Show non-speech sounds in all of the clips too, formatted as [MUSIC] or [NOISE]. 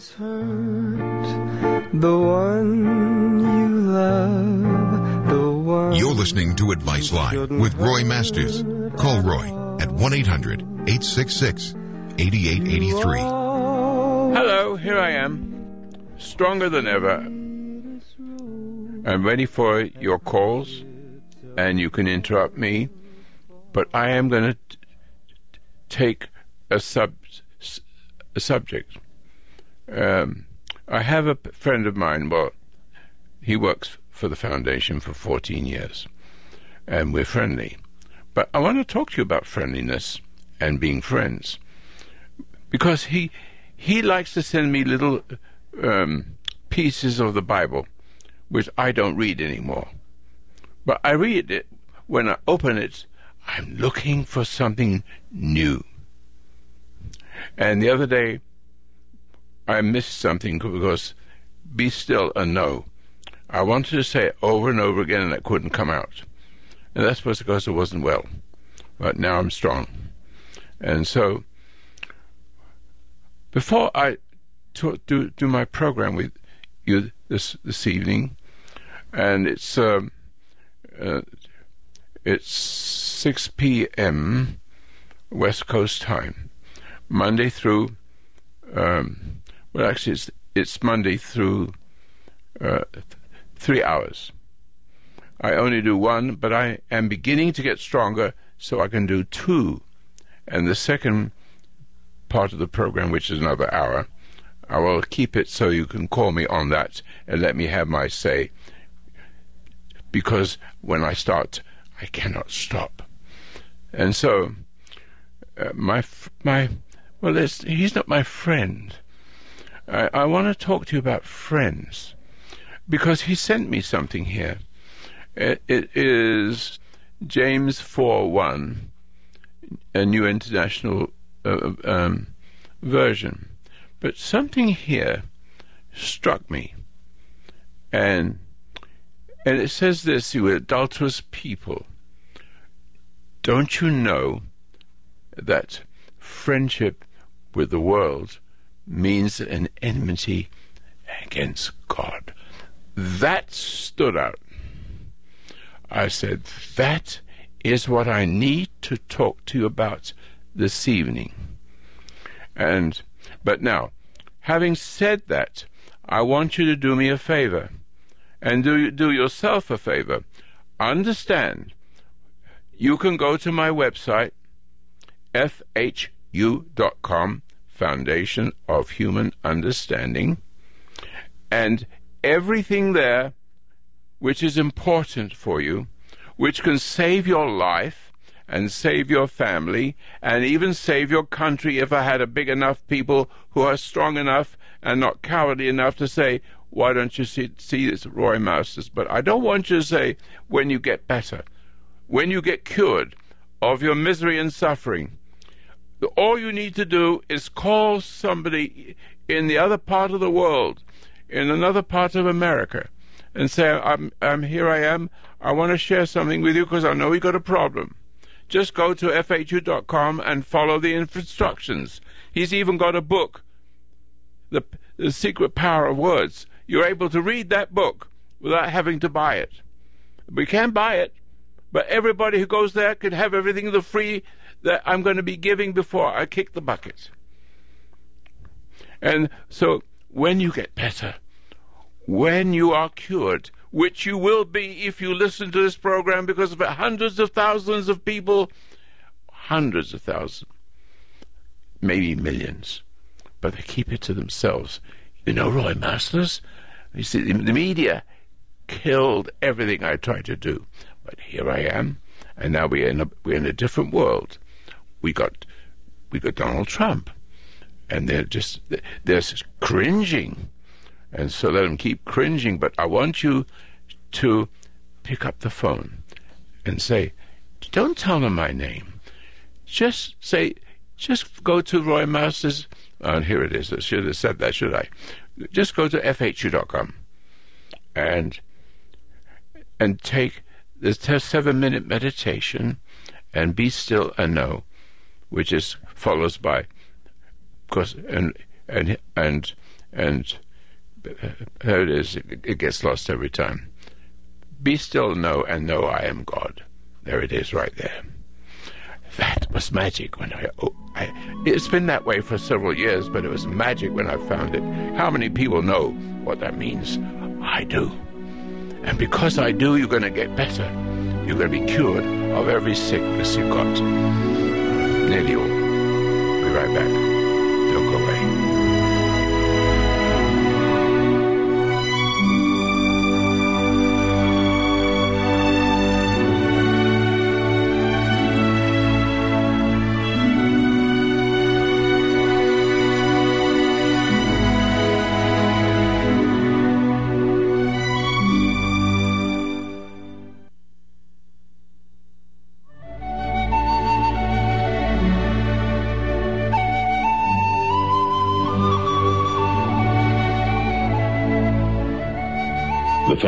always hurt the one you love, the one. You're listening to Advice Live with Roy Masters. Call Roy at 1 800 866 8883. Hello, here I am, stronger than ever. I'm ready for your calls, and you can interrupt me, but I am going to take a sub a subject. Um, I have a friend of mine. Well, he works for the foundation for 14 years, and we're friendly. But I want to talk to you about friendliness and being friends, because he he likes to send me little um, pieces of the Bible, which I don't read anymore. But I read it when I open it. I'm looking for something new. And the other day, I missed something because be still and know. I wanted to say it over and over again and it couldn't come out. And that's because it wasn't well. But now I'm strong. And so, before I do, do my program with you this, this evening, and it's, um, uh, it's 6 p.m. West Coast time. Monday through, um, well, actually, it's it's Monday through uh, three hours. I only do one, but I am beginning to get stronger, so I can do two. And the second part of the program, which is another hour, I will keep it so you can call me on that and let me have my say. Because when I start, I cannot stop. And so, uh, my my well, he's not my friend. I, I want to talk to you about friends because he sent me something here. It, it is James 4 1, a New International uh, um, Version. But something here struck me. And, and it says this you adulterous people, don't you know that friendship with the world means an enmity against God. That stood out. I said, That is what I need to talk to you about this evening. And, but now, having said that, I want you to do me a favor and do, do yourself a favor. Understand, you can go to my website, fhu.com, Foundation of Human Understanding, and everything there which is important for you, which can save your life and save your family and even save your country if I had a big enough people who are strong enough and not cowardly enough to say, why don't you see, see this, Roy Masters? But I don't want you to say, when you get better, when you get cured of your misery and suffering, all you need to do is call somebody in the other part of the world, in another part of America, and say, I'm, I'm here I am. I want to share something with you because I know we got a problem. Just go to FHU.com and follow the instructions. He's even got a book, the, the Secret Power of Words. You're able to read that book without having to buy it. We can buy it, but everybody who goes there can have everything the free that I'm going to be giving before I kick the bucket. And so when you get better, when you are cured, which you will be if you listen to this program because of hundreds of thousands of people, hundreds of thousands, maybe millions, but they keep it to themselves. You know, Roy Masters, you see, the media killed everything I tried to do. But here I am, and now we're in a, we're in a different world. We got we got Donald Trump, and they're just they're just cringing, and so let them keep cringing. But I want you to pick up the phone and say, "Don't tell them my name. Just say, just go to Roy Masters." And here it is. I should have said that, should I? Just go to fhu.com and and take the seven minute meditation and be still and know, which is follows by, because and and and And uh, there it is. It, it gets lost every time. Be still, know, and know I am God. There it is, right there. That was magic when I, oh, I. It's been that way for several years, but it was magic when I found it. How many people know what that means? I do. And because I do, you're going to get better. You're going to be cured of every sickness you've got. All. Be right back.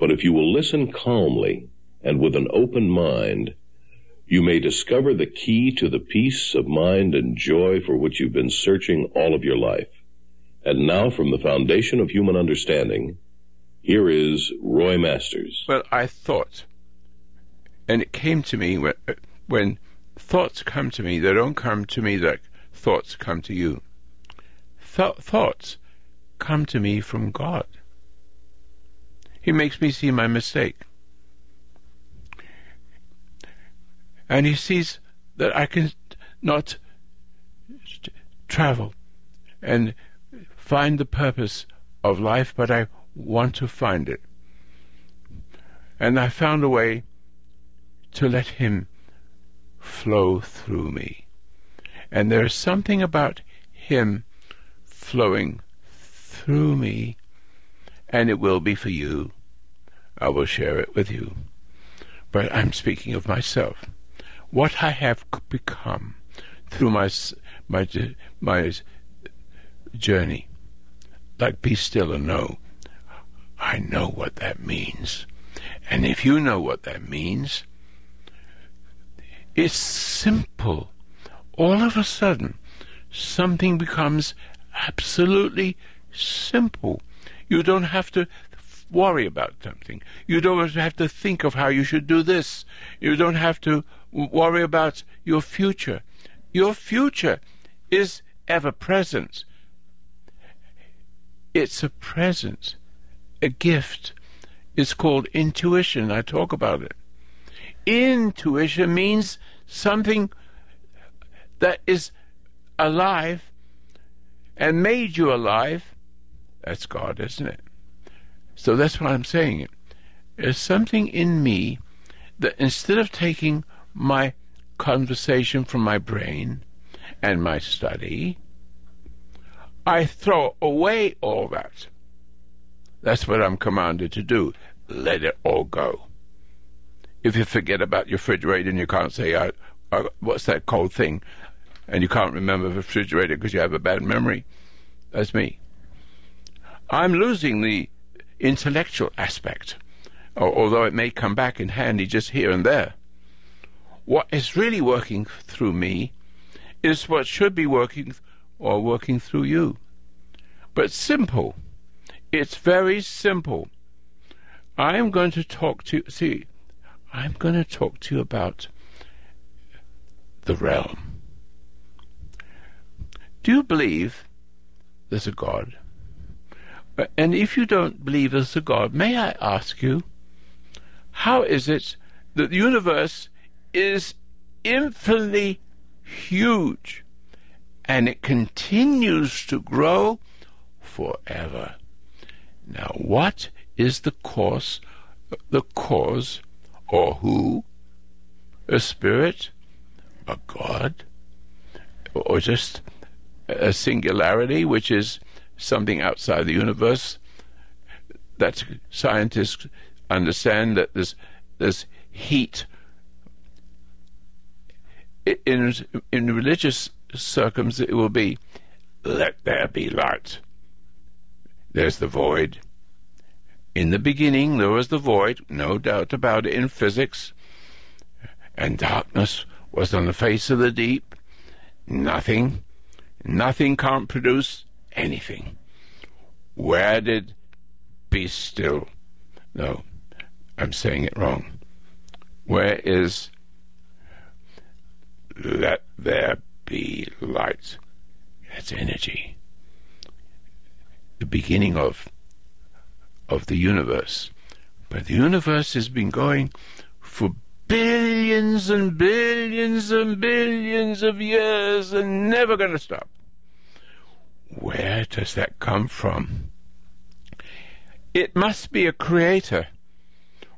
But if you will listen calmly and with an open mind, you may discover the key to the peace of mind and joy for which you've been searching all of your life. And now, from the foundation of human understanding, here is Roy Masters. Well, I thought, and it came to me when, when thoughts come to me, they don't come to me like thoughts come to you. Th- thoughts come to me from God. He makes me see my mistake. And he sees that I can not travel and find the purpose of life, but I want to find it. And I found a way to let him flow through me. And there's something about him flowing through me and it will be for you. I will share it with you. But I'm speaking of myself. What I have become through my my my journey, like be still and know. I know what that means, and if you know what that means, it's simple. All of a sudden, something becomes absolutely simple. You don't have to worry about something. You don't have to think of how you should do this. You don't have to worry about your future. Your future is ever present. It's a present, a gift. It's called intuition. I talk about it. Intuition means something that is alive and made you alive that's God, isn't it? So that's what I'm saying. There's something in me that instead of taking my conversation from my brain and my study, I throw away all that. That's what I'm commanded to do. Let it all go. If you forget about your refrigerator and you can't say, uh, uh, what's that cold thing? And you can't remember the refrigerator because you have a bad memory, that's me. I'm losing the intellectual aspect, although it may come back in handy just here and there. What is really working through me is what should be working or working through you. But simple. It's very simple. I am going to talk to. See, I'm going to talk to you about the realm. Do you believe there's a God? And if you don't believe there's a God, may I ask you, how is it that the universe is infinitely huge and it continues to grow forever? Now, what is the cause, the cause, or who? A spirit? A God? Or just a singularity, which is something outside the universe that scientists understand that there's there's heat in in religious circles it will be let there be light. There's the void. In the beginning there was the void no doubt about it in physics. And darkness was on the face of the deep. Nothing nothing can't produce anything where did be still no i'm saying it wrong where is let there be light. That's energy. The beginning of of the universe. But the universe has been going for billions and billions and billions of years and never going to stop. Where does that come from? It must be a creator.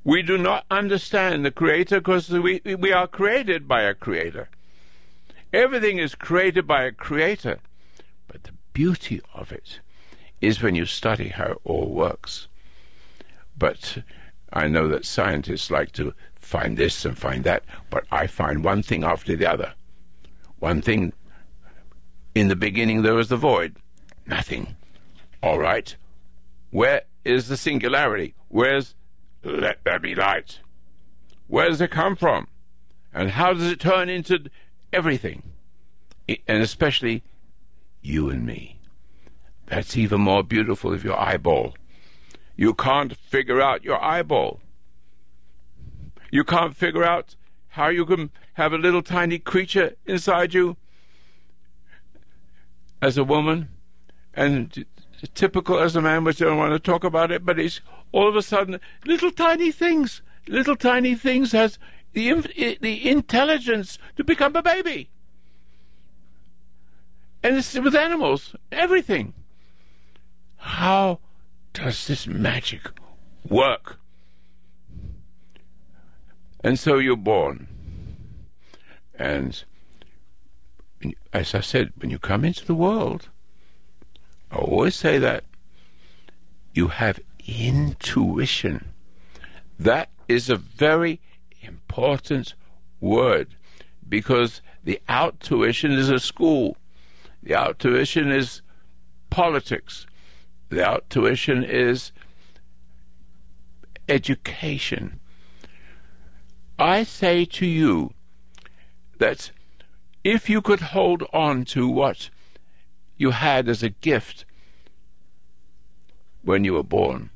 We do not understand the creator because we, we are created by a creator. Everything is created by a creator. But the beauty of it is when you study how it all works. But I know that scientists like to find this and find that, but I find one thing after the other. One thing, in the beginning there was the void. Nothing. All right. Where is the singularity? Where's let there be light? Where does it come from? And how does it turn into everything, and especially you and me. That's even more beautiful if your eyeball. You can't figure out your eyeball. You can't figure out how you can have a little tiny creature inside you as a woman, and typical as a man, which I don't want to talk about it, but it's all of a sudden little tiny things, little tiny things has the, the intelligence to become a baby. And it's with animals, everything. How does this magic work? And so you're born. And as I said, when you come into the world, I always say that you have intuition. That is a very important word because the out tuition is a school. The out tuition is politics. The out tuition is education. I say to you that if you could hold on to what you had as a gift when you were born,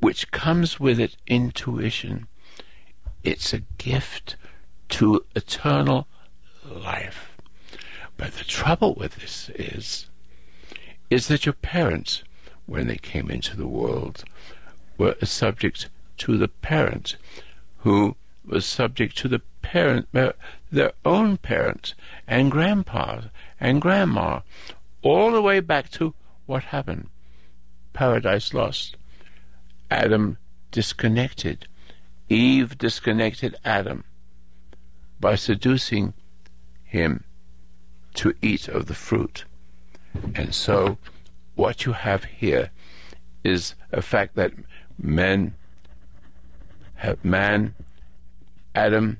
which comes with it intuition. It's a gift to eternal life. But the trouble with this is, is that your parents, when they came into the world, were subject to the parent, who was subject to the parent, uh, their own parents, and grandpa and grandma, all the way back to what happened. Paradise Lost. Adam disconnected. Eve disconnected Adam by seducing him to eat of the fruit. And so, what you have here is a fact that men man, Adam,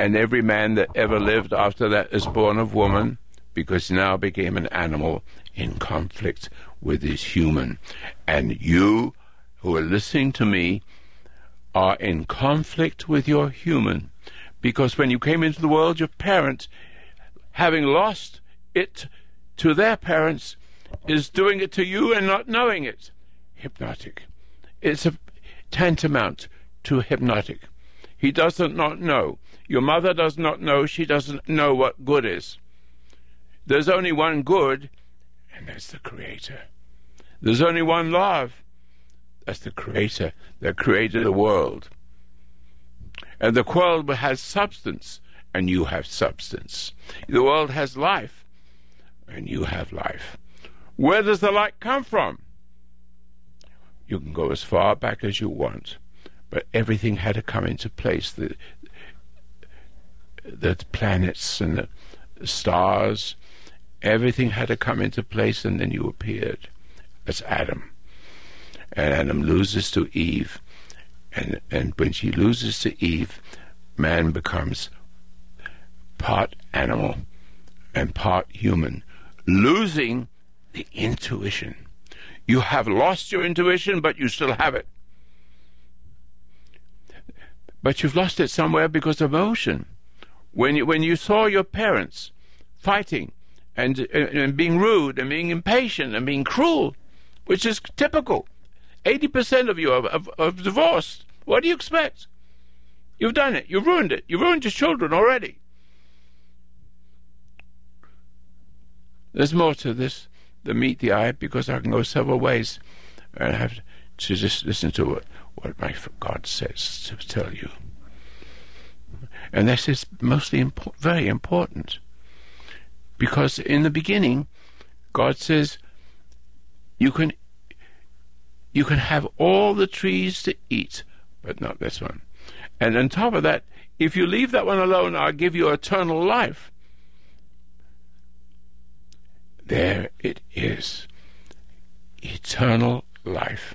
and every man that ever lived after that is born of woman because he now became an animal in conflict with his human. And you who are listening to me are in conflict with your human. Because when you came into the world, your parents, having lost it to their parents, is doing it to you and not knowing it. Hypnotic. It's a tantamount to hypnotic. He doesn't not know. Your mother does not know. She doesn't know what good is. There's only one good, and that's the Creator. There's only one love, that's the creator that created the world. And the world has substance, and you have substance. The world has life, and you have life. Where does the light come from? You can go as far back as you want, but everything had to come into place. The, the planets and the stars, everything had to come into place, and then you appeared as Adam. and Adam loses to Eve, and and when she loses to Eve, man becomes part animal and part human, losing the intuition. You have lost your intuition, but you still have it. But you've lost it somewhere because of emotion. When you, when you saw your parents fighting and, and being rude and being impatient and being cruel, which is typical. 80% of you are, are, are divorced. What do you expect? You've done it. You've ruined it. You've ruined your children already. There's more to this than meet the eye because I can go several ways. And I have to just listen to what, what my God says to tell you. And this is mostly impo- very important. Because in the beginning, God says, you can you can have all the trees to eat, but not this one. And on top of that, if you leave that one alone, I'll give you eternal life. There it is. Eternal life.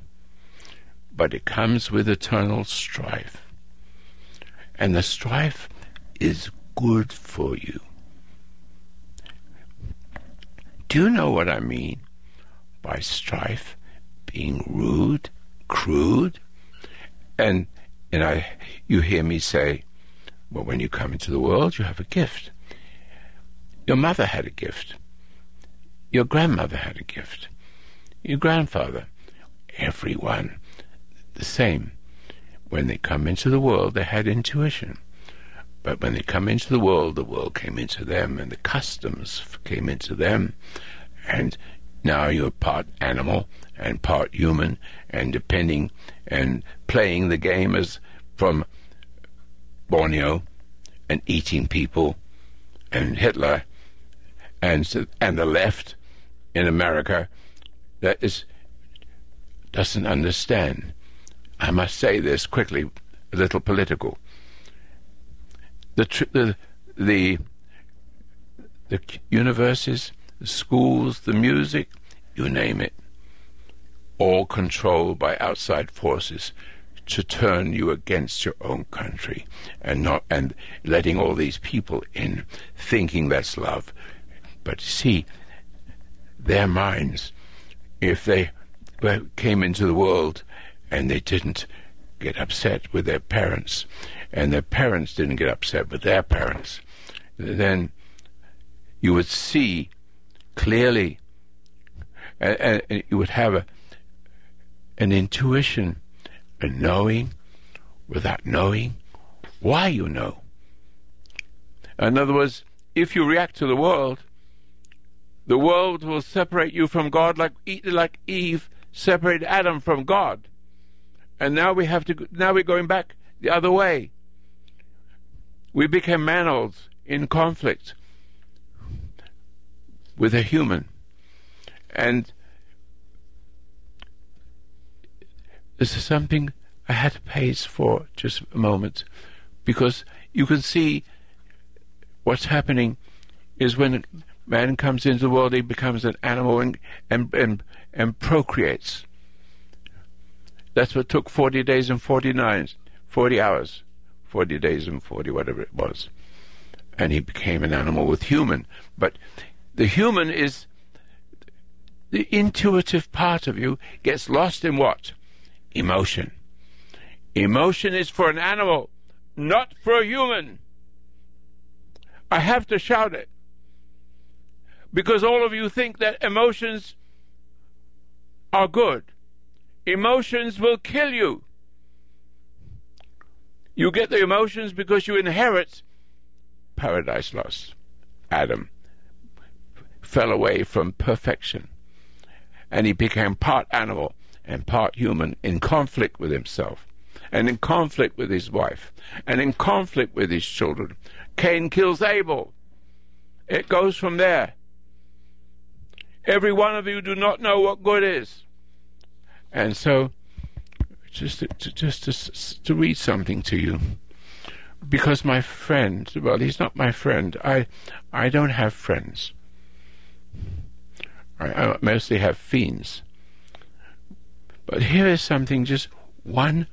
But it comes with eternal strife. And the strife is good for you. Do you know what I mean by strife being rude, crude? And and I you hear me say, well when you come into the world you have a gift. Your mother had a gift. Your grandmother had a gift. Your grandfather. Everyone the same. When they come into the world, they had intuition. But when they come into the world, the world came into them, and the customs came into them. And now you're part animal and part human, and depending and playing the game as from Borneo and eating people and Hitler and and the left in America that is doesn't understand I must say this quickly, a little political. The tr- the the the universities, the schools, the music, you name it, all controlled by outside forces to turn you against your own country and not and letting all these people in thinking that's love but see their minds if they came into the world and they didn't get upset with their parents, and their parents didn't get upset with their parents, then you would see clearly, and, and you would have a, an intuition, a knowing without knowing why you know. In other words, if you react to the world, the world will separate you from God like, like Eve separated Adam from God and now we have to now we're going back the other way. We became mammals in conflict with a human. And this is something I had to pace for just a moment. Because you can see what's happening is when man comes into the world he becomes an animal and and and, and procreates that's what took 40 days and 49, 40 hours, 40 days and 40, whatever it was. And he became an animal with human. But the human is the intuitive part of you gets lost in what? Emotion. Emotion is for an animal, not for a human. I have to shout it. Because all of you think that emotions are good. Emotions will kill you. You get the emotions because you inherit paradise lost. Adam fell away from perfection and he became part animal and part human in conflict with himself and in conflict with his wife and in conflict with his children. Cain kills Abel. It goes from there. Every one of you do not know what good is. And so, just to, just to, to read something to you, because my friend, well, he's not my friend. I, I don't have friends. I, I mostly have fiends. But here is something, just one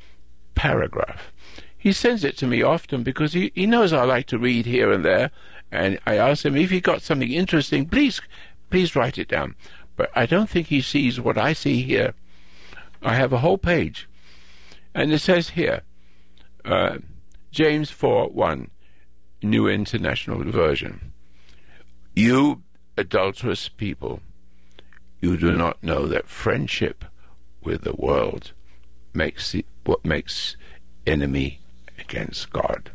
paragraph. He sends it to me often because he, he knows I like to read here and there, and I ask him if he got something interesting, please, please write it down. But I don't think he sees what I see here. I have a whole page, and it says here, uh, James 4 1, New International Version. You adulterous people, you do not know that friendship with the world makes what makes enemy against God.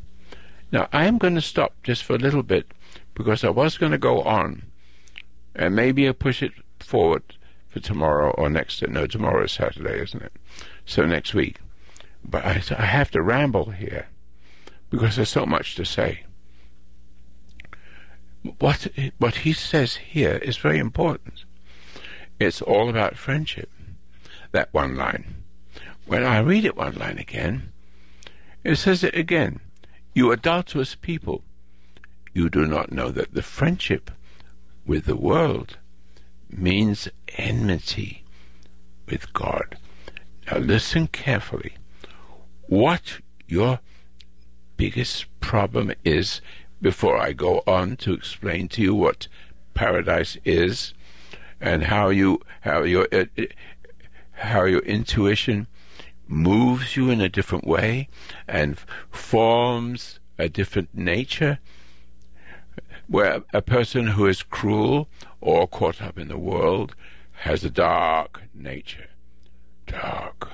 Now, I am going to stop just for a little bit because I was going to go on, and maybe I'll push it forward for tomorrow or next. No, tomorrow is Saturday, isn't it? So next week. But I, I have to ramble here because there's so much to say. What what he says here is very important. It's all about friendship. That one line. When I read it one line again, it says it again. You adulterous people, you do not know that the friendship with the world means enmity with God. Now listen carefully. What your biggest problem is before I go on to explain to you what paradise is and how you how your uh, how your intuition moves you in a different way and forms a different nature where a person who is cruel or caught up in the world has a dark nature dark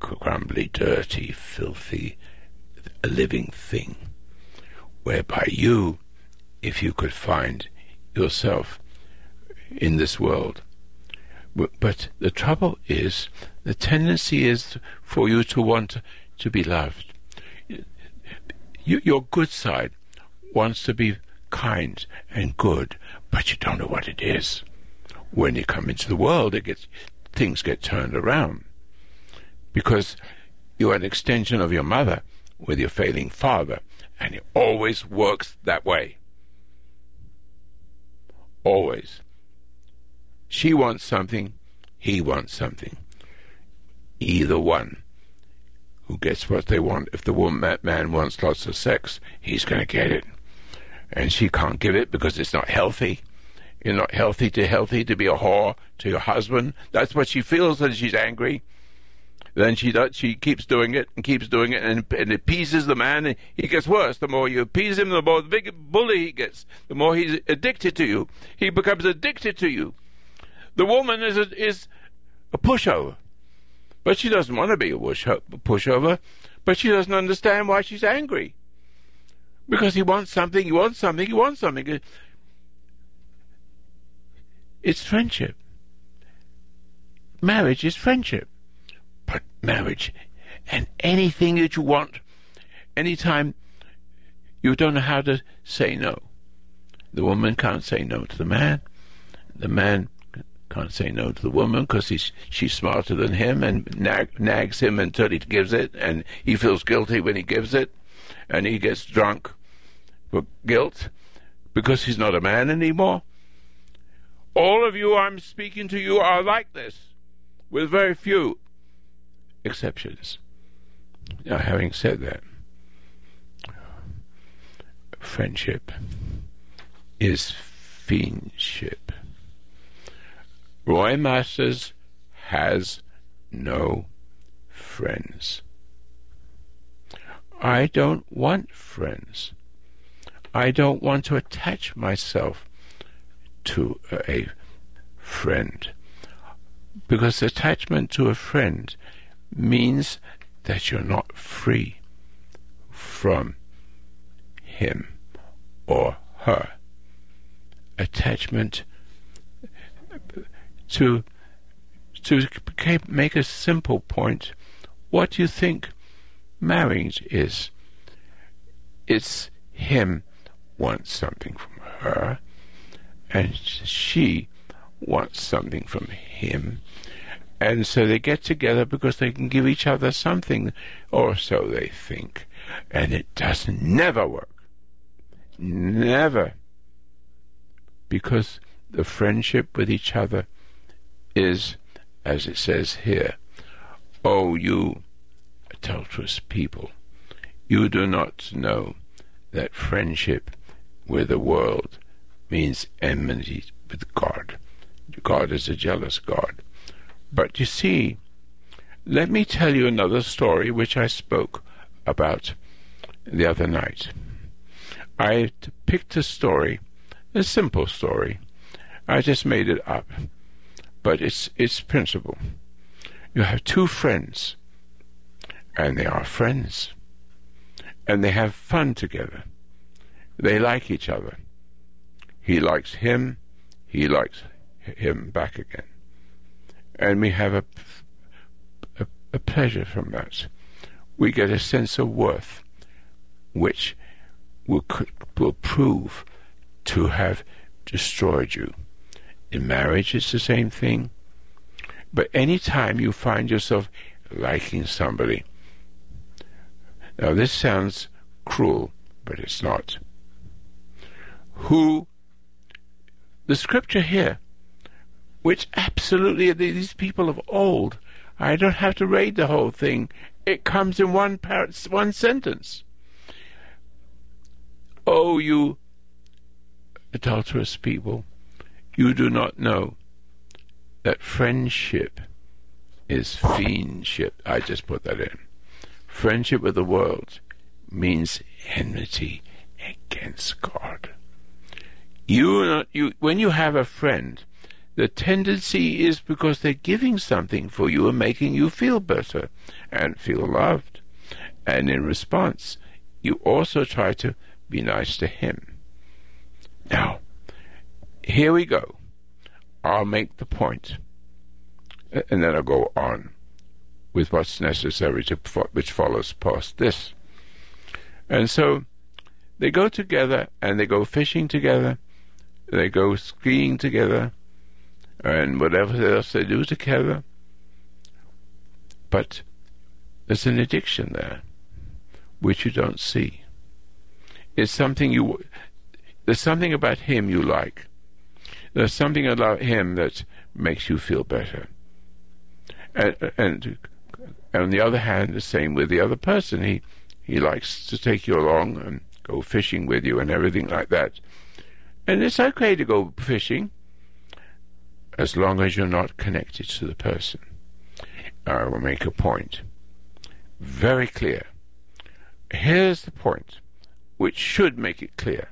crumbly dirty filthy a living thing whereby you if you could find yourself in this world but the trouble is, the tendency is for you to want to be loved. You, your good side wants to be kind and good, but you don't know what it is. When you come into the world, it gets things get turned around because you're an extension of your mother with your failing father, and it always works that way. Always. She wants something, he wants something. Either one who gets what they want. If the woman man wants lots of sex, he's going to get it, and she can't give it because it's not healthy. You're not healthy to healthy to be a whore to your husband. That's what she feels when she's angry. Then she does, she keeps doing it and keeps doing it, and, and appeases the man. And he gets worse. The more you appease him, the more the bigger bully he gets. The more he's addicted to you. He becomes addicted to you. The woman is a, is a pushover. But she doesn't want to be a pushover, but she doesn't understand why she's angry. Because he wants something, he wants something, he wants something. It's friendship. Marriage is friendship. But marriage and anything that you want, anytime you don't know how to say no. The woman can't say no to the man. The man can't say no to the woman because she's smarter than him and nag, nags him until he gives it, and he feels guilty when he gives it, and he gets drunk for guilt because he's not a man anymore. All of you I'm speaking to you are like this, with very few exceptions. Now, having said that, friendship is fiendship. Roy Masters has no friends. I don't want friends. I don't want to attach myself to a friend. Because attachment to a friend means that you're not free from him or her. Attachment to to make a simple point, what do you think marriage is? It's him wants something from her, and she wants something from him. And so they get together because they can give each other something, or so they think. And it does never work. Never. Because the friendship with each other is, as it says here, Oh, you adulterous people, you do not know that friendship with the world means enmity with God. God is a jealous God. But you see, let me tell you another story which I spoke about the other night. I picked a story, a simple story. I just made it up, but it's it's principle. You have two friends, and they are friends, and they have fun together. They like each other. He likes him, he likes him back again. And we have a, a, a pleasure from that. We get a sense of worth, which will, will prove to have destroyed you. In marriage, it's the same thing. But any time you find yourself liking somebody, now this sounds cruel, but it's not. Who, the scripture here which absolutely these people of old. I don't have to read the whole thing. It comes in one par- one sentence. Oh, you adulterous people, you do not know that friendship is fiendship. I just put that in. Friendship with the world means enmity against God. You, you when you have a friend the tendency is because they're giving something for you and making you feel better and feel loved. And in response, you also try to be nice to him. Now, here we go. I'll make the point, and then I'll go on with what's necessary to which follows past this. And so they go together and they go fishing together, they go skiing together, and whatever else they do together. But there's an addiction there, which you don't see. It's something you. There's something about him you like. There's something about him that makes you feel better. And, and on the other hand, the same with the other person. He he likes to take you along and go fishing with you and everything like that. And it's okay to go fishing as long as you're not connected to the person. I will make a point. Very clear. Here's the point, which should make it clear.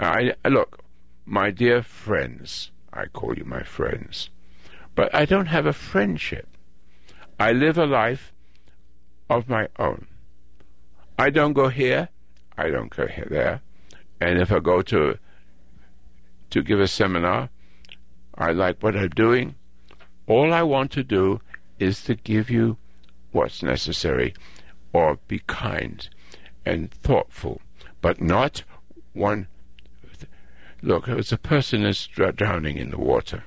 I look, my dear friends, I call you my friends, but I don't have a friendship. I live a life of my own. I don't go here, I don't go here there, and if I go to to give a seminar, I like what I'm doing. All I want to do is to give you what's necessary or be kind and thoughtful, but not one. Look, as a person is drowning in the water,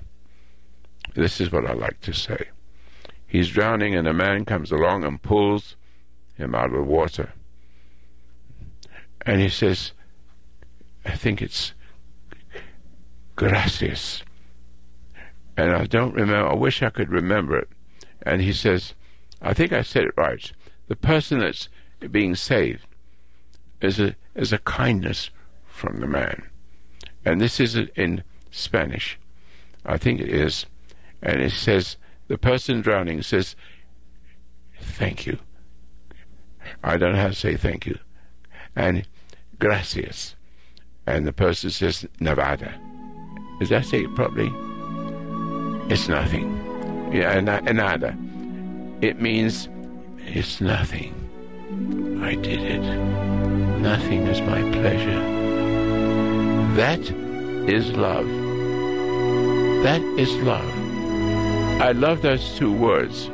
this is what I like to say. He's drowning, and a man comes along and pulls him out of the water. And he says, I think it's gracias and I don't remember. I wish I could remember it. And he says, I think I said it right. The person that's being saved is a is a kindness from the man, and this is in Spanish. I think it is, and it says the person drowning says, "Thank you." I don't know how to say thank you, and gracias, and the person says Nevada. Does that say it properly? It's nothing. Yeah, nada. It means it's nothing. I did it. Nothing is my pleasure. That is love. That is love. I love those two words.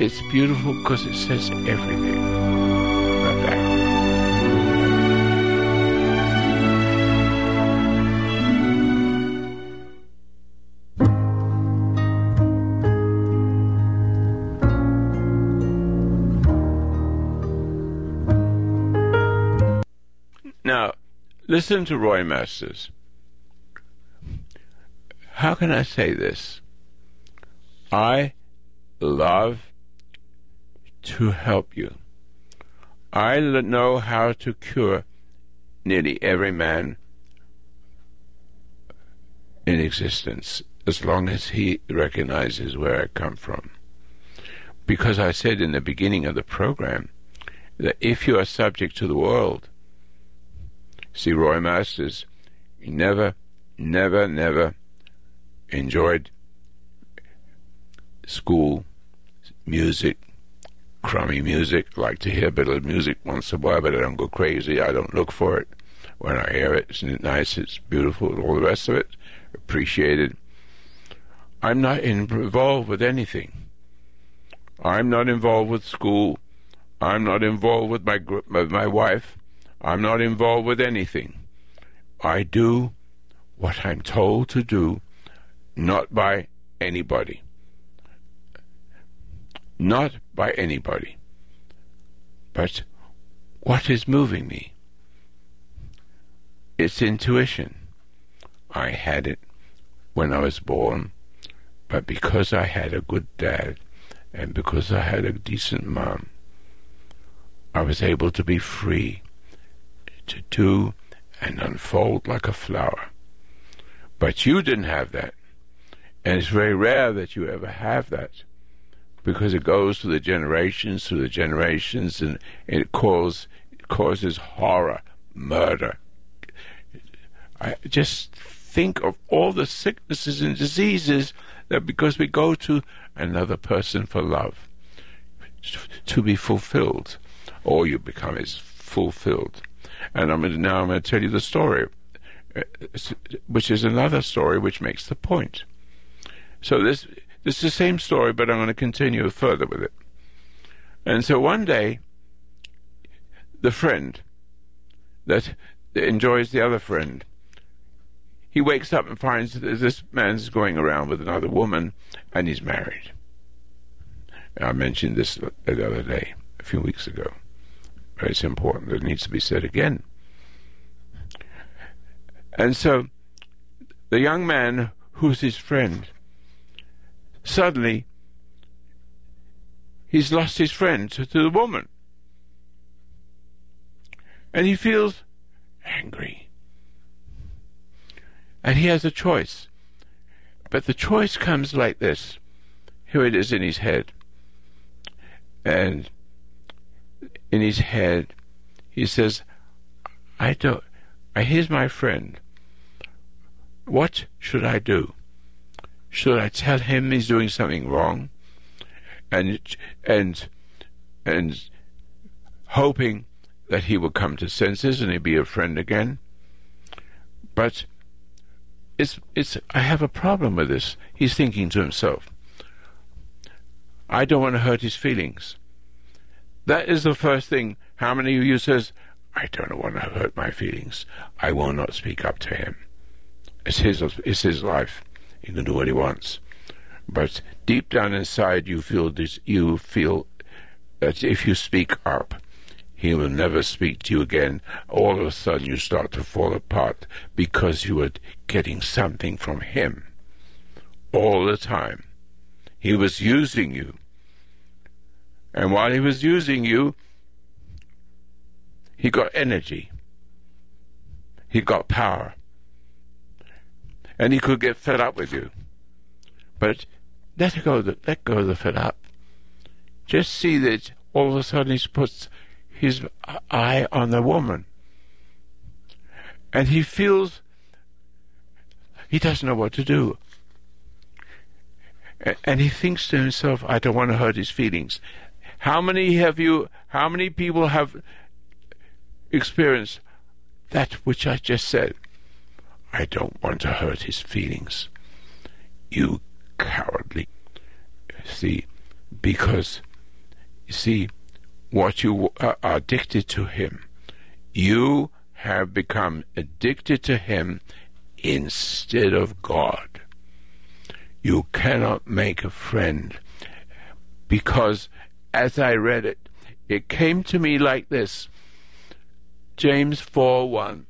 It's beautiful because it says everything. Listen to Roy Masters. How can I say this? I love to help you. I know how to cure nearly every man in existence as long as he recognizes where I come from. Because I said in the beginning of the program that if you are subject to the world, see Roy Masters, never, never, never enjoyed school, music, crummy music. Like to hear a bit of music once in a while, but I don't go crazy. I don't look for it. When I hear it, it's nice, it's beautiful, all the rest of it, appreciated. I'm not involved with anything. I'm not involved with school. I'm not involved with my my wife. I'm not involved with anything. I do what I'm told to do, not by anybody. Not by anybody. But what is moving me? It's intuition. I had it when I was born, but because I had a good dad and because I had a decent mom, I was able to be free to do and unfold like a flower. But you didn't have that. And it's very rare that you ever have that because it goes through the generations, through the generations, and, it, cause, it causes horror, murder. I just think of all the sicknesses and diseases that because we go to another person for love, to be fulfilled, or you become as fulfilled. And I'm now I'm going to tell you the story, uh, which is another story which makes the point. So this this is the same story, but I'm going to continue further with it. And so one day, the friend that enjoys the other friend, he wakes up and finds that this man's going around with another woman, and he's married. I mentioned this the other day, a few weeks ago. It's important. It needs to be said again. And so, the young man who's his friend suddenly he's lost his friend to the woman. And he feels angry. And he has a choice. But the choice comes like this. Here it is in his head. And in his head, he says, I don't, uh, here's my friend. What should I do? Should I tell him he's doing something wrong? And and and hoping that he will come to senses and he'll be a friend again. But it's it's I have a problem with this. He's thinking to himself. I don't want to hurt his feelings. That is the first thing. How many of you says, I don't want to hurt my feelings. I will not speak up to him. It's his it's his life. He can do what he wants. But deep down inside, you feel this, you feel that if you speak up, he will never speak to you again. All of a sudden, you start to fall apart because you were getting something from him all the time. He was using you. And while he was using you, he got energy. He got power and he could get fed up with you. But let go, the, let go of the fed up. Just see that all of a sudden he puts his eye on the woman, and he feels he doesn't know what to do. And he thinks to himself, I don't want to hurt his feelings. How many have you, how many people have experienced that which I just said? I don't want to hurt his feelings. You cowardly. See, because, you see, what you uh, are addicted to him, you have become addicted to him instead of God. You cannot make a friend because as I read it, it came to me like this James 4 1.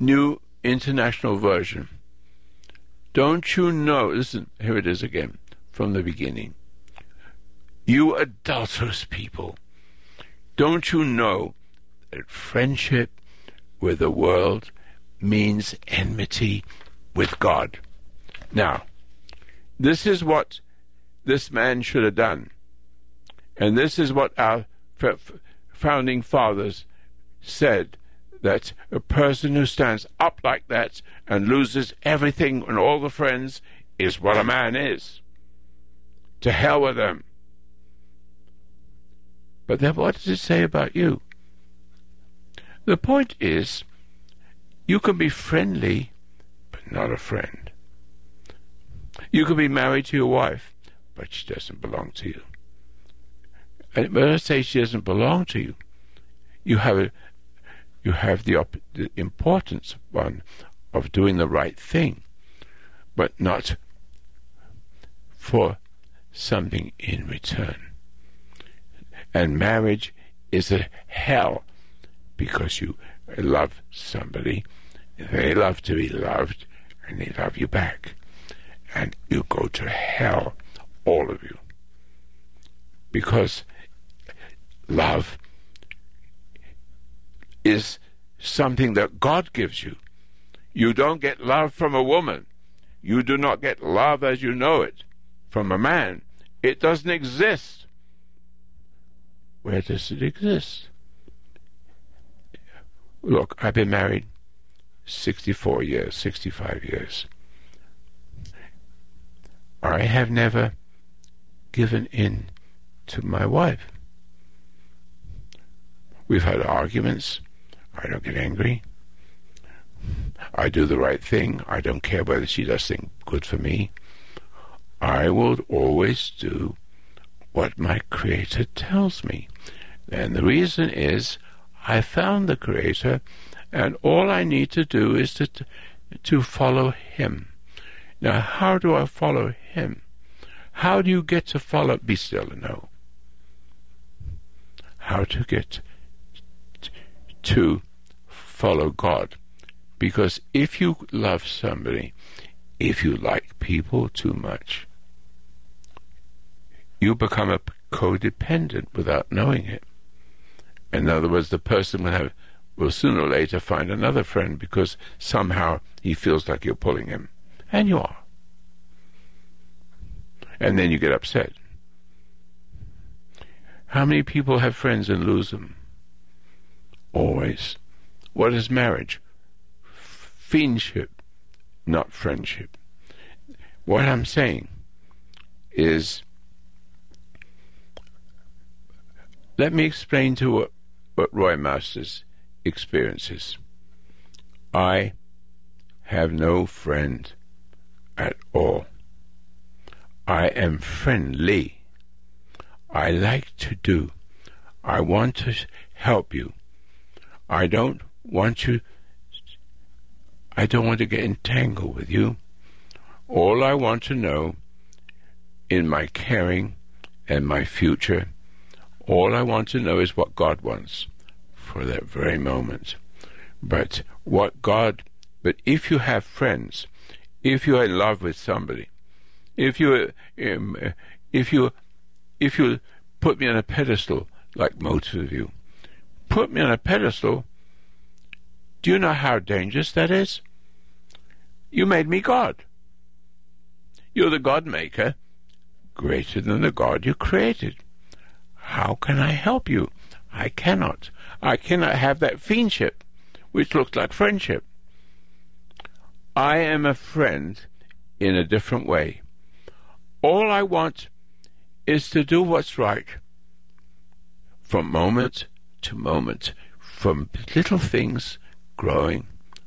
New International Version. Don't you know? Listen, here it is again from the beginning. You adulterous people, don't you know that friendship with the world means enmity with God? Now, this is what this man should have done. And this is what our founding fathers said that a person who stands up like that and loses everything and all the friends is what a man is. To hell with them. But then what does it say about you? The point is, you can be friendly, but not a friend. You can be married to your wife, but she doesn't belong to you. And when I say she doesn't belong to you, you have a, you have the, op- the importance one of doing the right thing, but not for something in return. And marriage is a hell because you love somebody, they love to be loved, and they love you back. And you go to hell, all of you. Because love is something that God gives you. You don't get love from a woman. You do not get love as you know it from a man. It doesn't exist. Where does it exist? Look, I've been married 64 years, 65 years. I have never given in to my wife. We've had arguments. I don't get angry. I do the right thing. I don't care whether she does things good for me. I will always do what my Creator tells me. And the reason is I found the Creator, and all I need to do is to, to follow Him. Now, how do I follow Him? How do you get to follow? Be still and know. How to get to follow God. Because if you love somebody, if you like people too much, you become a codependent without knowing it. In other words, the person will have will sooner or later find another friend because somehow he feels like you're pulling him. And you are. And then you get upset. How many people have friends and lose them? Always. What is marriage? Fiendship, not friendship. What I'm saying is, let me explain to what, what Roy Masters experiences. I have no friend at all. I am friendly. I like to do. I want to help you. I don't want you, I don't want to get entangled with you. All I want to know in my caring and my future, all I want to know is what God wants for that very moment. But what God, but if you have friends, if you're in love with somebody, if you, um, if you, if you put me on a pedestal like most of you, put me on a pedestal. Do you know how dangerous that is? You made me God. You're the God maker, greater than the God you created. How can I help you? I cannot. I cannot have that fiendship, which looks like friendship. I am a friend in a different way. All I want is to do what's right from moment to moment from little things growing,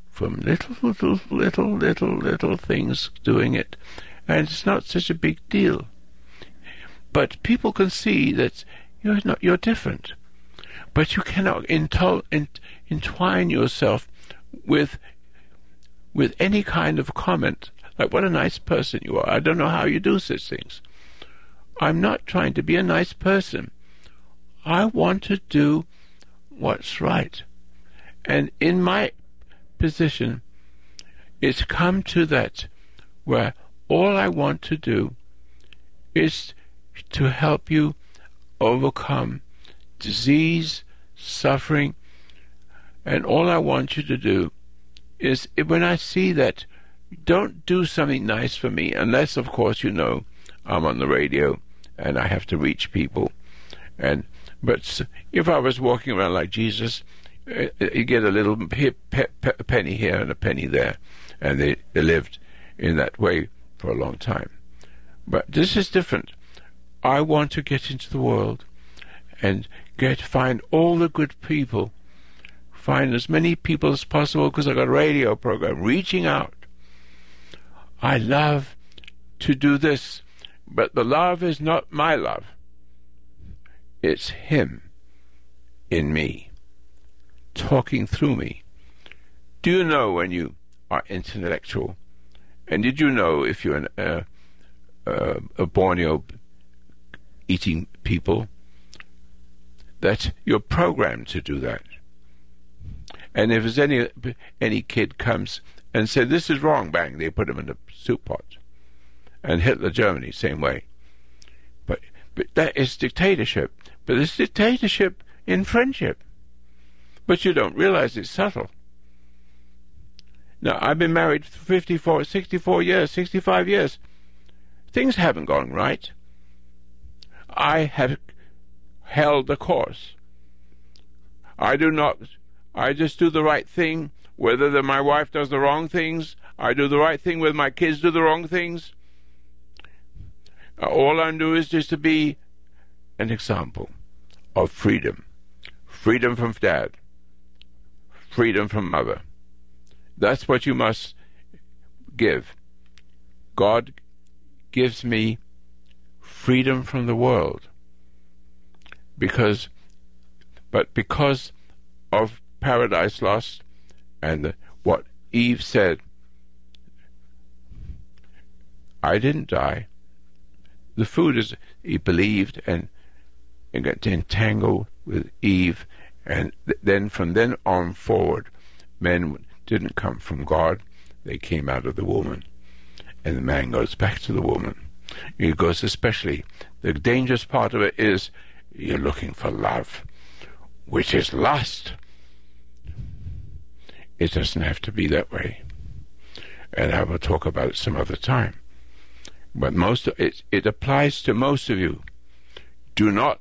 from little, [LAUGHS] little, little, little, little things doing it. And it's not such a big deal. But people can see that you're not, you're different. But you cannot entwine yourself with, with any kind of comment like what a nice person you are. I don't know how you do such things. I'm not trying to be a nice person. I want to do what's right. And in my position, it's come to that where all I want to do is to help you overcome disease, suffering, and all I want you to do is when I see that, don't do something nice for me, unless, of course, you know I'm on the radio and I have to reach people. And but if I was walking around like Jesus, uh, you get a little penny here and a penny there, and they, they lived in that way for a long time. But this is different. I want to get into the world and get find all the good people, find as many people as possible because I got a radio program reaching out. I love to do this, but the love is not my love. It's Him in me, talking through me. Do you know when you are intellectual? And did you know if you're an, uh, uh, a Borneo eating people that you're programmed to do that? And if there's any any kid comes and said this is wrong, bang, they put him in the soup pot. And Hitler Germany same way. But but that is dictatorship. But this dictatorship in friendship. But you don't realize it's subtle. Now, I've been married 54, 64 years, 65 years. Things haven't gone right. I have held the course. I do not, I just do the right thing, whether the, my wife does the wrong things, I do the right thing, whether my kids do the wrong things. All I do is just to be an example of freedom. Freedom from dad. Freedom from mother. That's what you must give. God gives me freedom from the world. Because, but because of Paradise Lost and the, what Eve said, I didn't die. The food is, he believed and, and got entangled with Eve. And th- then from then on forward, men didn't come from God, they came out of the woman. And the man goes back to the woman. He goes especially, the dangerous part of it is you're looking for love, which is lust. It doesn't have to be that way. And I will talk about it some other time. But most it, it applies to most of you. Do not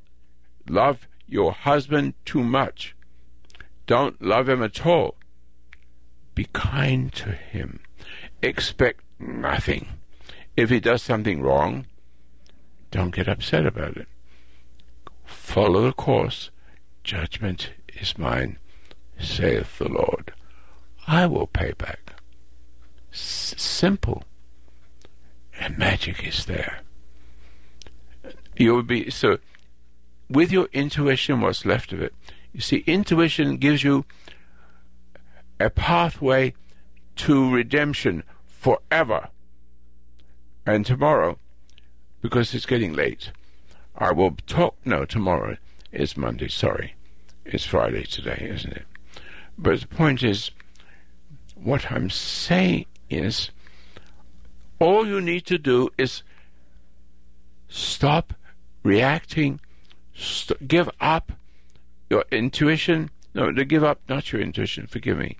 love your husband too much. Don't love him at all. Be kind to him. Expect nothing. If he does something wrong, don't get upset about it. Follow the course. Judgment is mine, saith the Lord. I will pay back. Simple. And magic is there. You will be so with your intuition, what's left of it. You see, intuition gives you a pathway to redemption forever. And tomorrow, because it's getting late, I will talk. No, tomorrow is Monday. Sorry. It's Friday today, isn't it? But the point is, what I'm saying is, all you need to do is stop reacting, st- give up your intuition. No, to give up, not your intuition, forgive me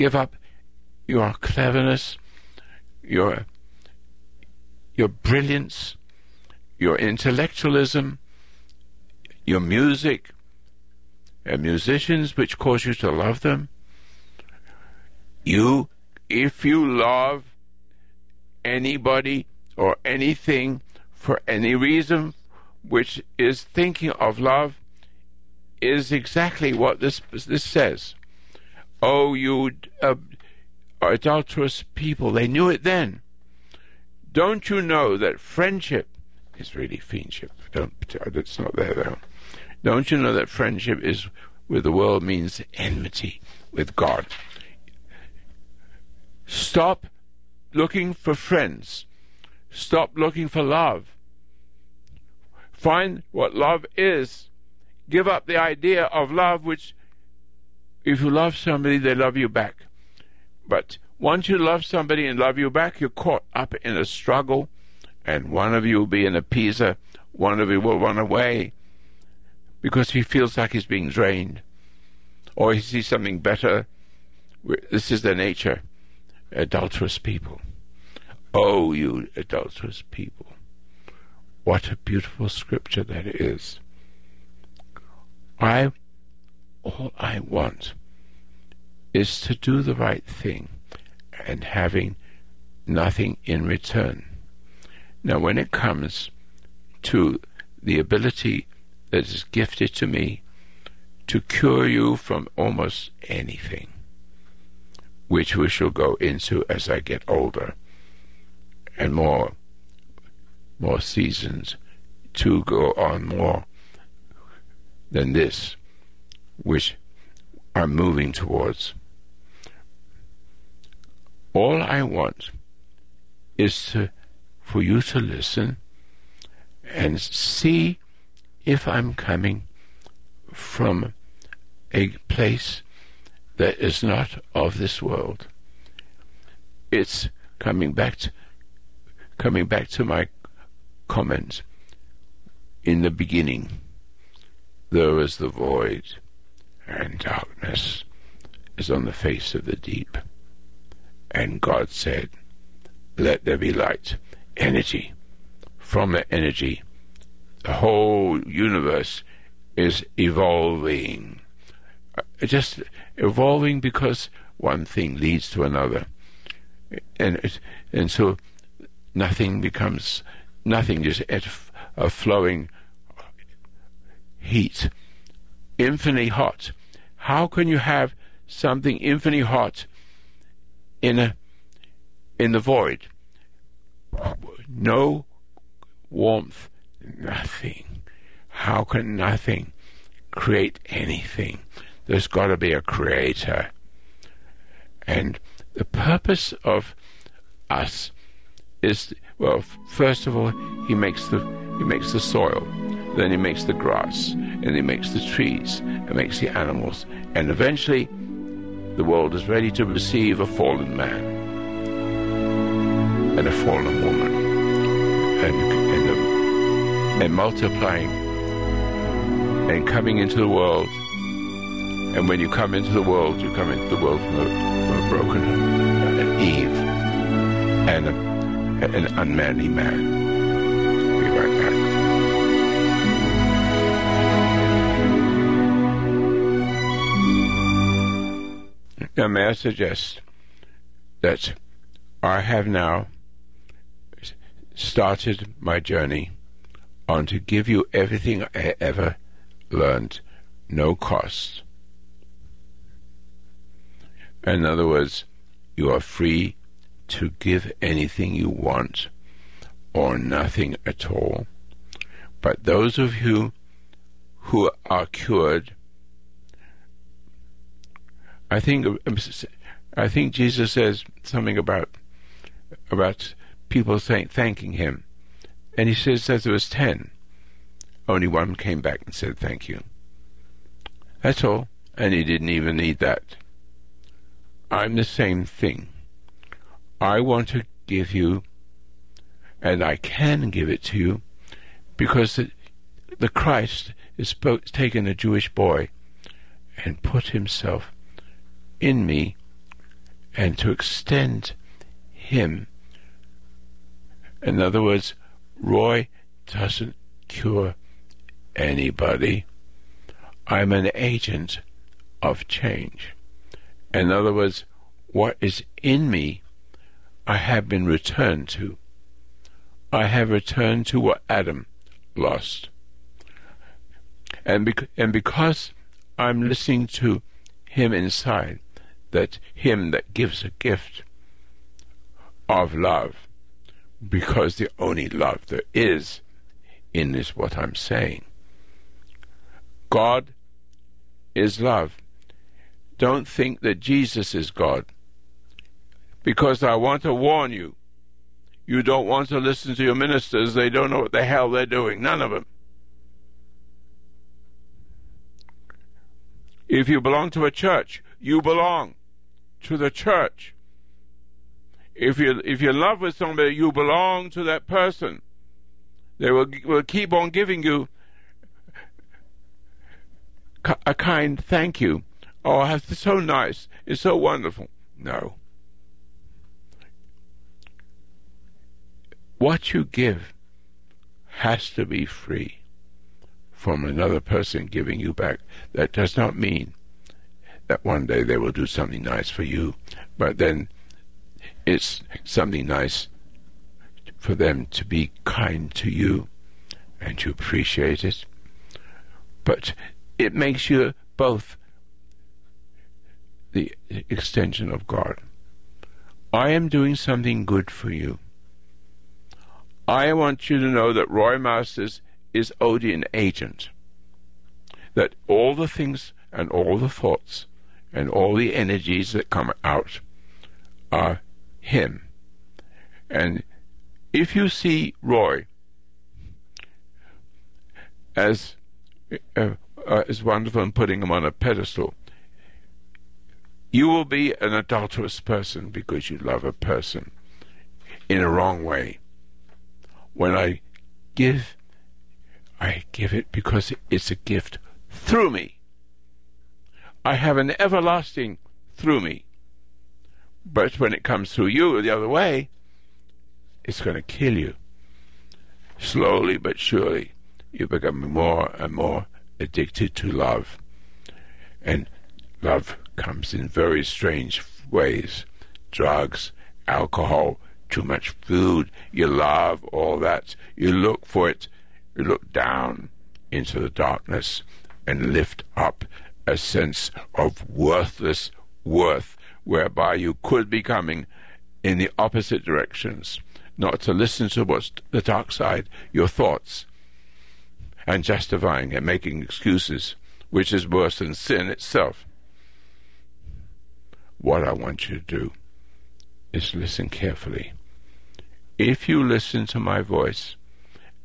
give up your cleverness, your your brilliance, your intellectualism, your music, and musicians which cause you to love them. You, if you love anybody or anything for any reason which is thinking of love, is exactly what this this says. Oh, you uh, adulterous people, they knew it then. Don't you know that friendship is really fiendship? Don't, it's not there though. Don't you know that friendship is with the world means enmity with God? Stop looking for friends. Stop looking for love. Find what love is. Give up the idea of love which if you love somebody, they love you back. But once you love somebody and love you back, you're caught up in a struggle, and one of you will be an appeaser, one of you will run away because he feels like he's being drained or he sees something better. This is their nature. Adulterous people. Oh, you adulterous people. What a beautiful scripture that is. I, all I want is to do the right thing and having nothing in return. Now, when it comes to the ability that is gifted to me to cure you from almost anything, which we shall go into as I get older and more more seasons to go on more than this, which I'm moving towards. All I want is to, for you to listen and see if I'm coming from a place that is not of this world. It's coming back to, coming back to my comment. In the beginning, there was the void, and darkness is on the face of the deep. And God said, Let there be light, energy. From the energy, the whole universe is evolving. Uh, just evolving because one thing leads to another. And, and so nothing becomes nothing, just a flowing heat, infinitely hot. How can you have something infinitely hot in a in the void? No warmth, nothing. How can nothing create anything? There's got to be a creator. And the purpose of us is well, first of all, he makes the he makes the soil, then he makes the grass, and he makes the trees, and makes the animals, and eventually, the world is ready to receive a fallen man and a fallen woman, and and, the, and multiplying and coming into the world. And when you come into the world, you come into the world from a, from a broken Eve and a an unmanly man. Be right back. Now, may I suggest that I have now started my journey on to give you everything I ever learned, no cost. In other words, you are free to give anything you want or nothing at all. But those of you who are cured, I think um, I think Jesus says something about about people saying thanking him, and he says that there was ten, only one came back and said thank you. That's all, and he didn't even need that. I'm the same thing. I want to give you, and I can give it to you, because the, the Christ is spoke, taken a Jewish boy and put himself in me, and to extend him. In other words, Roy doesn't cure anybody. I'm an agent of change. In other words, what is in me I have been returned to. I have returned to what Adam lost. And, bec- and because I'm listening to Him inside, that Him that gives a gift of love, because the only love there is in this what I'm saying. God is love. Don't think that Jesus is God because I want to warn you. You don't want to listen to your ministers. They don't know what the hell they're doing. None of them. If you belong to a church, you belong to the church. If you if you're in love with somebody, you belong to that person. They will, will keep on giving you a kind thank you. Oh, it's so nice. It's so wonderful. No. What you give has to be free from another person giving you back. That does not mean that one day they will do something nice for you, but then it's something nice for them to be kind to you and to appreciate it. But it makes you both the extension of God. I am doing something good for you. I want you to know that Roy Masters is Odeon agent. That all the things and all the thoughts and all the energies that come out are him. And if you see Roy as uh, uh, as wonderful and putting him on a pedestal, you will be an adulterous person because you love a person in a wrong way. When I give, I give it because it's a gift through me. I have an everlasting through me. But when it comes through you the other way, it's going to kill you. Slowly but surely, you become more and more addicted to love. And love comes in very strange ways drugs, alcohol, too much food, you love all that. You look for it, you look down into the darkness and lift up a sense of worthless worth, whereby you could be coming in the opposite directions, not to listen to what's the dark side, your thoughts, and justifying and making excuses, which is worse than sin itself. What I want you to do is listen carefully if you listen to my voice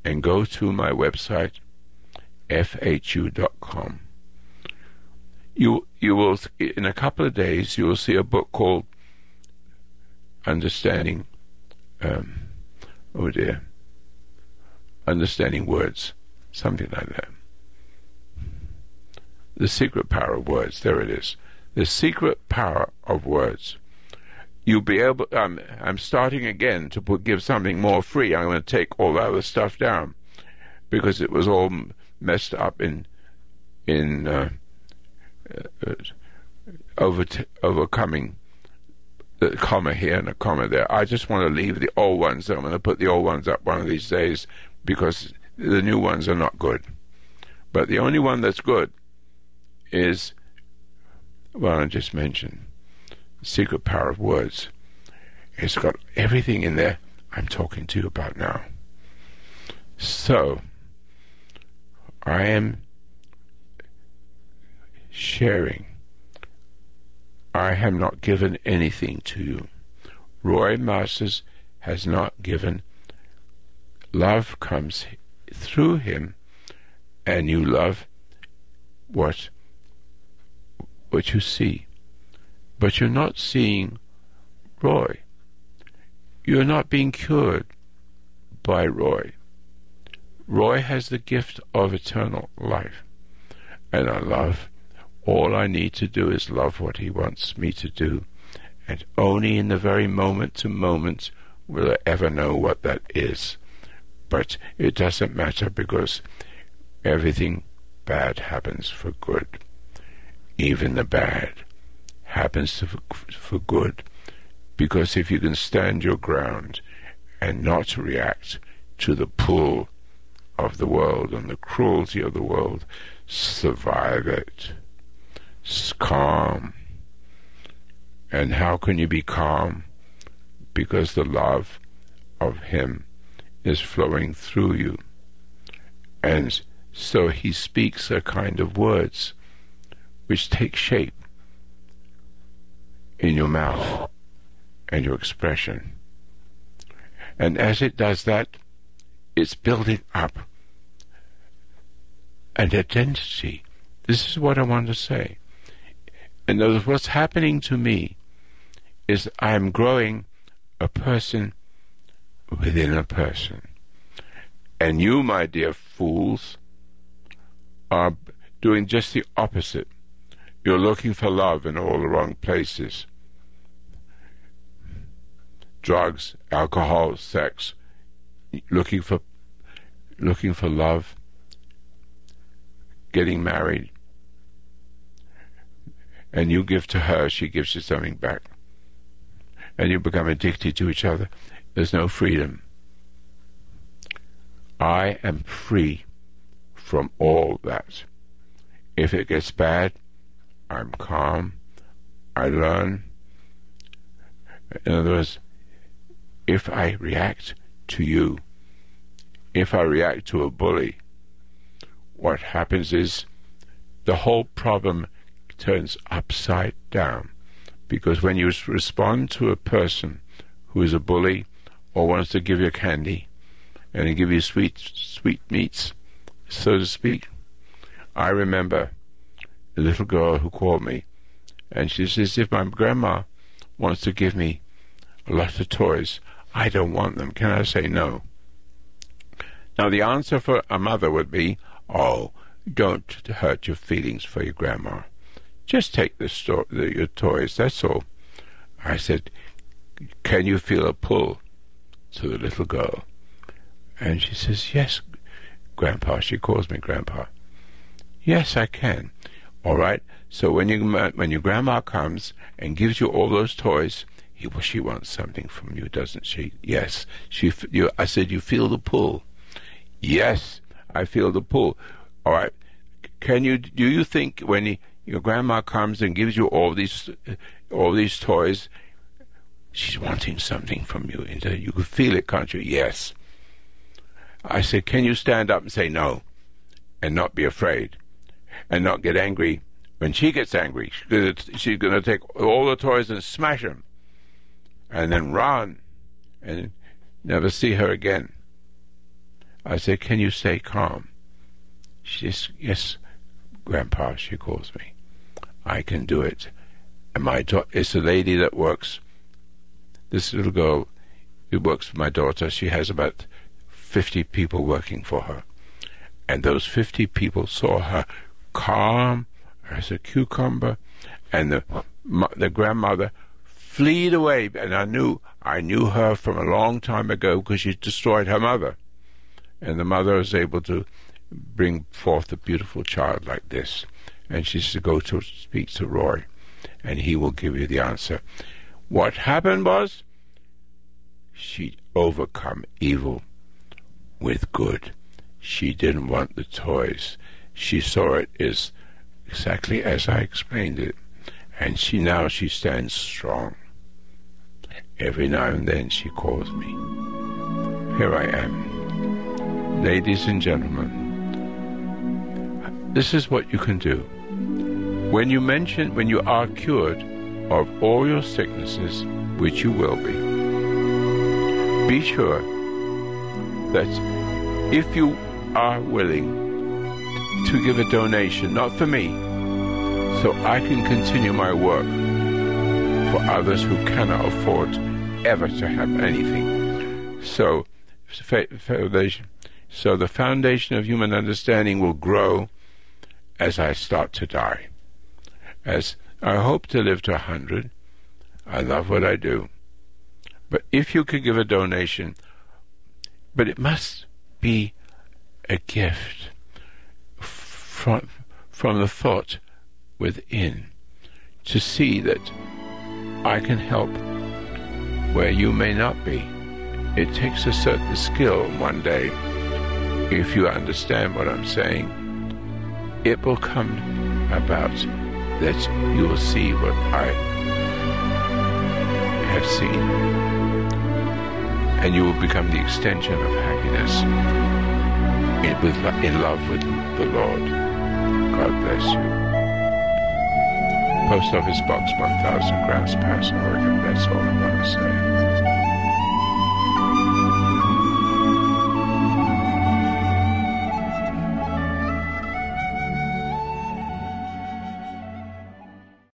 and go to my website, fhu.com, you you will in a couple of days you will see a book called Understanding. Um, oh dear, Understanding Words, something like that. The secret power of words. There it is. The secret power of words you'll be able. Um, I'm starting again to put, give something more free. I'm going to take all the other stuff down because it was all messed up in in uh, uh, over t- overcoming the comma here and a comma there. I just want to leave the old ones. I'm going to put the old ones up one of these days because the new ones are not good. But the only one that's good is what I just mentioned secret power of words. It's got everything in there I'm talking to you about now. So, I am sharing. I have not given anything to you. Roy Masters has not given. Love comes through him, and you love what what you see. But you're not seeing Roy. You're not being cured by Roy. Roy has the gift of eternal life. And I love, all I need to do is love what he wants me to do. And only in the very moment to moment will I ever know what that is. But it doesn't matter because everything bad happens for good. Even the bad happens to, for good. Because if you can stand your ground and not react to the pull of the world and the cruelty of the world, survive it. calm. And how can you be calm? Because the love of Him is flowing through you. And so He speaks a kind of words which take shape in your mouth and your expression. And as it does that, it's building up an identity. This is what I want to say. And what's happening to me is I'm growing a person within a person. And you, my dear fools, are doing just the opposite. You're looking for love in all the wrong places. Drugs, alcohol, sex, looking for looking for love, getting married, and you give to her, she gives you something back. And you become addicted to each other. There's no freedom. I am free from all that. If it gets bad, I'm calm. I learn. In other words, if I react to you, if I react to a bully, what happens is the whole problem turns upside down. Because when you respond to a person who is a bully or wants to give you candy and give you sweet sweet meats, so to speak, I remember a little girl who called me and she says, if my grandma wants to give me a lot of toys, I don't want them. Can I say no? Now, the answer for a mother would be, oh, don't hurt your feelings for your grandma. Just take the, sto- the your toys, that's all. I said, can you feel a pull to the little girl? And she says, yes, Grandpa. She calls me Grandpa. Yes, I can. All right. So when you when your grandma comes and gives you all those toys, he, well, she wants something from you, doesn't she? Yes. She. You, I said, you feel the pull. Yes, I feel the pull. All right. Can you? Do you think when he, your grandma comes and gives you all these all these toys, she's wanting something from you? Uh, you can feel it, can't you? Yes. I said, can you stand up and say no, and not be afraid, and not get angry when she gets angry? She's going to take all the toys and smash them, and then run, and never see her again. I said, Can you stay calm? She says, Yes, Grandpa, she calls me. I can do it. And my daughter, it's a lady that works, this little girl who works for my daughter, she has about 50 people working for her. And those 50 people saw her calm as a cucumber, and the, the grandmother fleed away. And I knew, I knew her from a long time ago because she destroyed her mother and the mother was able to bring forth a beautiful child like this. And she's to go to speak to Roy, and he will give you the answer. What happened was she overcome evil with good. She didn't want the toys. She saw it as exactly as I explained it, and she now she stands strong. Every now and then she calls me. Here I am. Ladies and gentlemen, this is what you can do. When you mention, when you are cured of all your sicknesses, which you will be, be sure that if you are willing to give a donation, not for me, so I can continue my work for others who cannot afford ever to have anything. So, so the foundation of human understanding will grow as I start to die. As I hope to live to a hundred, I love what I do. But if you could give a donation, but it must be a gift from, from the thought within to see that I can help where you may not be. It takes a certain skill one day if you understand what I'm saying, it will come about that you will see what I have seen. And you will become the extension of happiness in, with, in love with the Lord. God bless you. Post Office Box 1000 Grants Pass, Oregon. That's all I want to say.